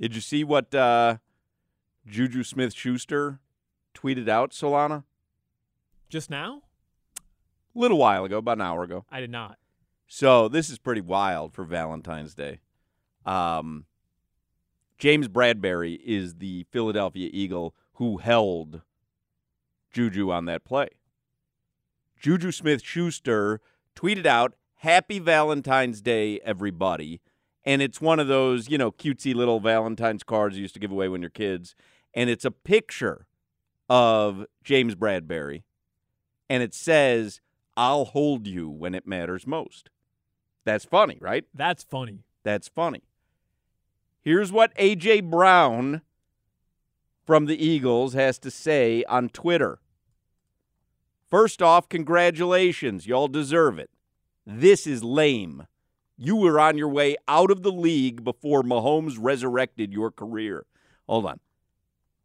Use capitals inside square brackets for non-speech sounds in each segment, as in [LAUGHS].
Did you see what uh, Juju Smith Schuster tweeted out, Solana? Just now? A little while ago, about an hour ago. I did not. So this is pretty wild for Valentine's Day. Um, James Bradberry is the Philadelphia Eagle who held Juju on that play. Juju Smith Schuster tweeted out, Happy Valentine's Day, everybody. And it's one of those, you know, cutesy little Valentine's cards you used to give away when you're kids. And it's a picture of James Bradberry. And it says, I'll hold you when it matters most. That's funny, right? That's funny. That's funny. Here's what A.J. Brown from the Eagles has to say on Twitter. First off, congratulations. Y'all deserve it. This is lame. You were on your way out of the league before Mahomes resurrected your career. Hold on.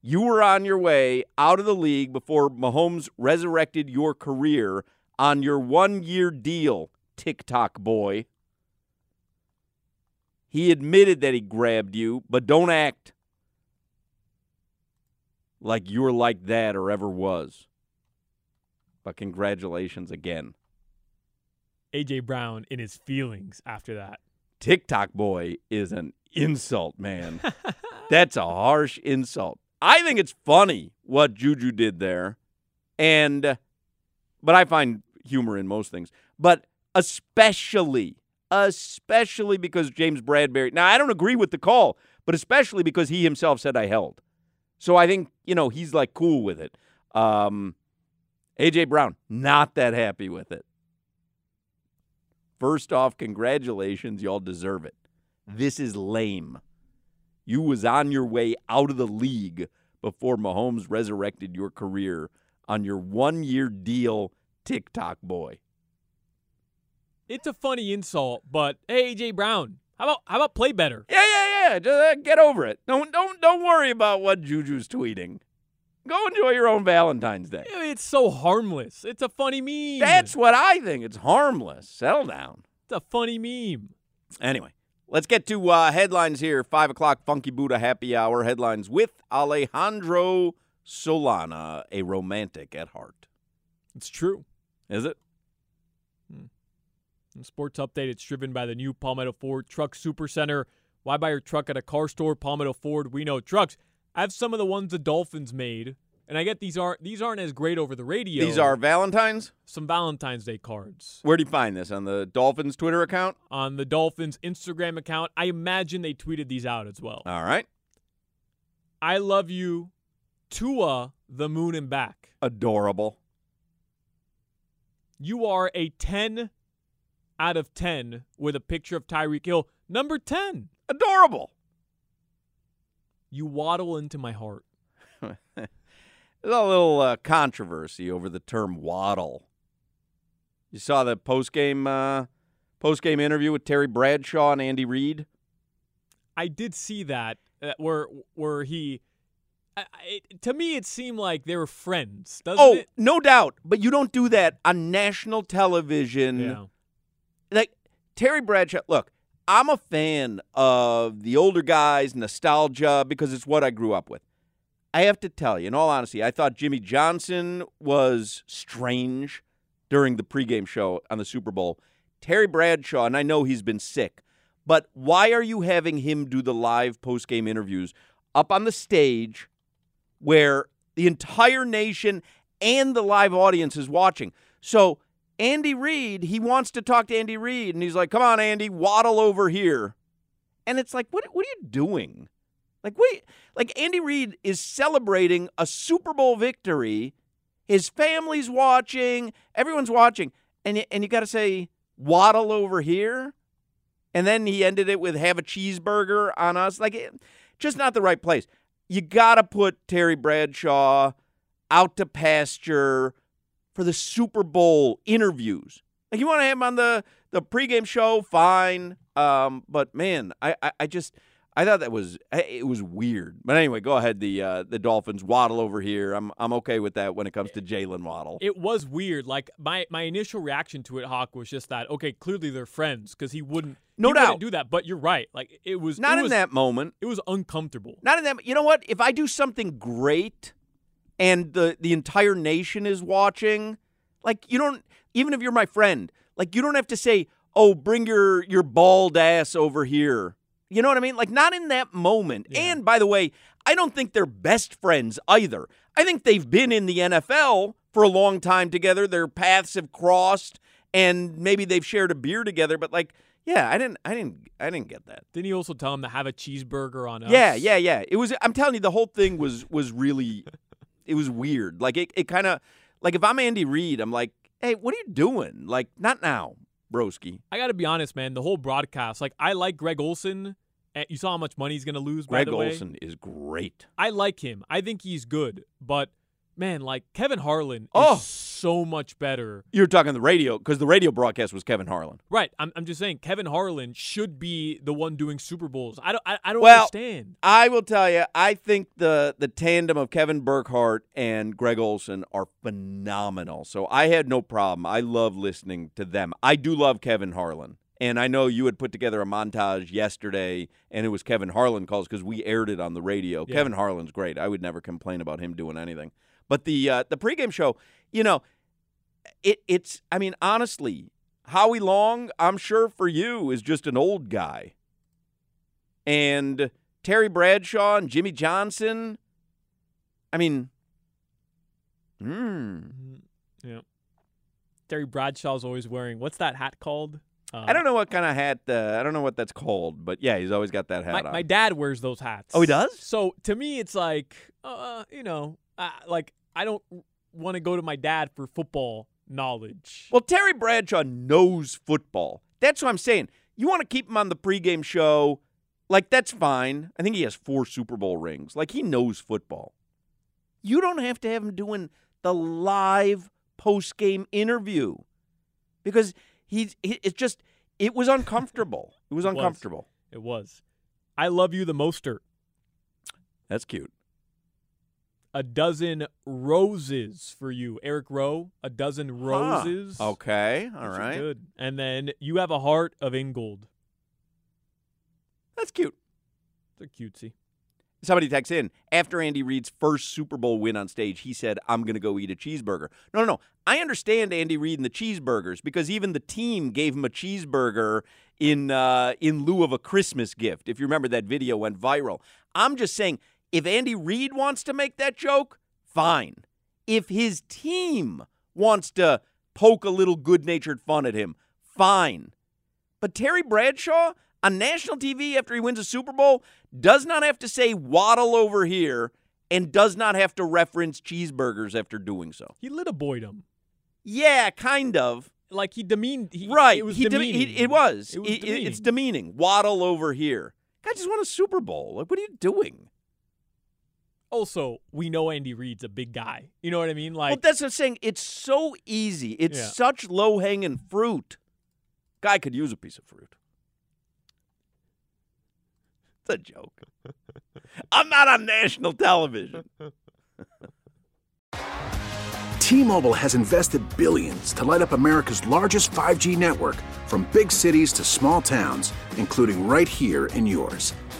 You were on your way out of the league before Mahomes resurrected your career on your one year deal, TikTok boy. He admitted that he grabbed you, but don't act like you're like that or ever was. But congratulations again. AJ Brown in his feelings after that. TikTok boy is an insult, man. [LAUGHS] That's a harsh insult. I think it's funny what Juju did there. And but I find humor in most things. But especially especially because James Bradberry. Now, I don't agree with the call, but especially because he himself said I held. So I think, you know, he's like cool with it. Um, AJ Brown, not that happy with it. First off, congratulations. Y'all deserve it. This is lame. You was on your way out of the league before Mahomes resurrected your career on your one year deal, TikTok boy. It's a funny insult, but hey, AJ Brown, how about how about play better? Yeah, yeah, yeah. Just uh, get over it. Don't don't don't worry about what Juju's tweeting. Go enjoy your own Valentine's Day. It's so harmless. It's a funny meme. That's what I think. It's harmless. Settle down. It's a funny meme. Anyway, let's get to uh, headlines here. Five o'clock, Funky Buddha Happy Hour. Headlines with Alejandro Solana, a romantic at heart. It's true. Is it? In sports update, it's driven by the new Palmetto Ford Truck Super Center. Why buy your truck at a car store? Palmetto Ford, we know trucks. I have some of the ones the Dolphins made, and I get these aren't these aren't as great over the radio. These are Valentine's? some Valentine's Day cards Where do you find this? On the Dolphins Twitter account? on the Dolphins Instagram account. I imagine they tweeted these out as well. All right. I love you, Tua, the moon and back. Adorable. You are a 10 out of 10 with a picture of Tyreek Hill. Number 10. Adorable. You waddle into my heart. [LAUGHS] There's a little uh, controversy over the term waddle. You saw the post game uh, post game interview with Terry Bradshaw and Andy Reid. I did see that uh, where where he I, it, to me it seemed like they were friends, doesn't Oh, it? no doubt, but you don't do that on national television. Yeah. Like Terry Bradshaw. Look, I'm a fan of the older guys, nostalgia because it's what I grew up with. I have to tell you, in all honesty, I thought Jimmy Johnson was strange during the pregame show on the Super Bowl. Terry Bradshaw, and I know he's been sick, but why are you having him do the live postgame interviews up on the stage where the entire nation and the live audience is watching? So Andy Reid, he wants to talk to Andy Reid, and he's like, "Come on, Andy, waddle over here." And it's like, what What are you doing? Like, wait, Like Andy Reid is celebrating a Super Bowl victory. His family's watching. Everyone's watching, and and you got to say, waddle over here. and then he ended it with have a cheeseburger on us. Like, just not the right place. You got to put Terry Bradshaw out to pasture for the Super Bowl interviews. Like, you want to have him on the the pregame show, fine. Um, but man, I, I, I just I thought that was it was weird. But anyway, go ahead. The uh, the Dolphins waddle over here. I'm I'm okay with that when it comes to Jalen Waddle. It was weird. Like my my initial reaction to it, Hawk, was just that okay, clearly they're friends because he wouldn't no he doubt wouldn't do that. But you're right. Like it was not it in was, that moment. It was uncomfortable. Not in that. You know what? If I do something great, and the the entire nation is watching, like you don't even if you're my friend, like you don't have to say, "Oh, bring your your bald ass over here." You know what I mean? Like, not in that moment. Yeah. And by the way, I don't think they're best friends either. I think they've been in the NFL for a long time together. Their paths have crossed, and maybe they've shared a beer together. But like, yeah, I didn't, I didn't, I didn't get that. Didn't he also tell him to have a cheeseburger on us? Yeah, yeah, yeah. It was. I'm telling you, the whole thing was was really, it was weird. Like it, it kind of, like if I'm Andy Reid, I'm like, hey, what are you doing? Like, not now. Broski. I got to be honest, man. The whole broadcast, like, I like Greg Olsen. Eh, you saw how much money he's going to lose. Greg by the way. Olsen is great. I like him. I think he's good. But man, like Kevin Harlan Oh. is so much better. You're talking the radio because the radio broadcast was Kevin Harlan. Right. I'm, I'm just saying Kevin Harlan should be the one doing Super Bowls. I don't. I, I don't Well, understand. I will tell you, I think the the tandem of Kevin Burkhardt and Greg Olsen are phenomenal. So I had no problem. I love listening to them. I do love Kevin Harlan. And I know you had put together a montage yesterday, and it was Kevin Harlan calls because we aired it on the radio. Yeah. Kevin Harlan's great. I would never complain about him doing anything. But the uh, the pregame show, you know, it it's. I mean, honestly, Howie Long, I'm sure for you is just an old guy, and Terry Bradshaw and Jimmy Johnson. I mean, hmm. Mhm. Yeah. Terry Bradshaw's always wearing what's that hat called? Uh, I don't know what kind of hat. Uh, I don't know what that's called, but yeah, he's always got that hat My, on. my dad wears those hats. Oh, he does? So to me, it's like, uh, you know, uh, like I don't want to go to my dad for football knowledge. Well, Terry Bradshaw knows football. That's what I'm saying. You want to keep him on the pregame show, like that's fine. I think he has four Super Bowl rings. Like he knows football. You don't have to have him doing the live post-game interview because he's he- it's just it was uncomfortable. It was [LAUGHS] It was. uncomfortable. It was. I love you the Mostert. That's cute. A dozen roses for you, Eric Rowe. A dozen roses. Huh. Okay. All Those right. Good. And then you have a heart of Ingold. That's cute. They're cutesy. Somebody texts in after Andy Reid's first Super Bowl win on stage. He said, "I'm going to go eat a cheeseburger." No, no, no. I understand Andy Reid and the cheeseburgers because even the team gave him a cheeseburger in uh, in lieu of a Christmas gift. If you remember that video went viral. I'm just saying, if Andy Reid wants to make that joke, fine. If his team wants to poke a little good-natured fun at him, fine. But Terry Bradshaw on national TV after he wins a Super Bowl does not have to say waddle over here and does not have to reference cheeseburgers after doing so. He lit a boyed him. Yeah, kind of. Like he demeaned. He, right. It was He dem- demeaning. he- it was. It was it- demeaning. it's demeaning. Waddle over here. I just won a Super Bowl. Like, what are you doing? Also, we know Andy Reid's a big guy. You know what I mean? Like well, that's what I'm saying. It's so easy. It's Yeah. such low hanging fruit. Guy could use a piece of fruit. It's a joke. [LAUGHS] I'm not on national television. [LAUGHS] T-Mobile has invested billions to light up America's largest 5G network from big cities to small towns, including right here in yours.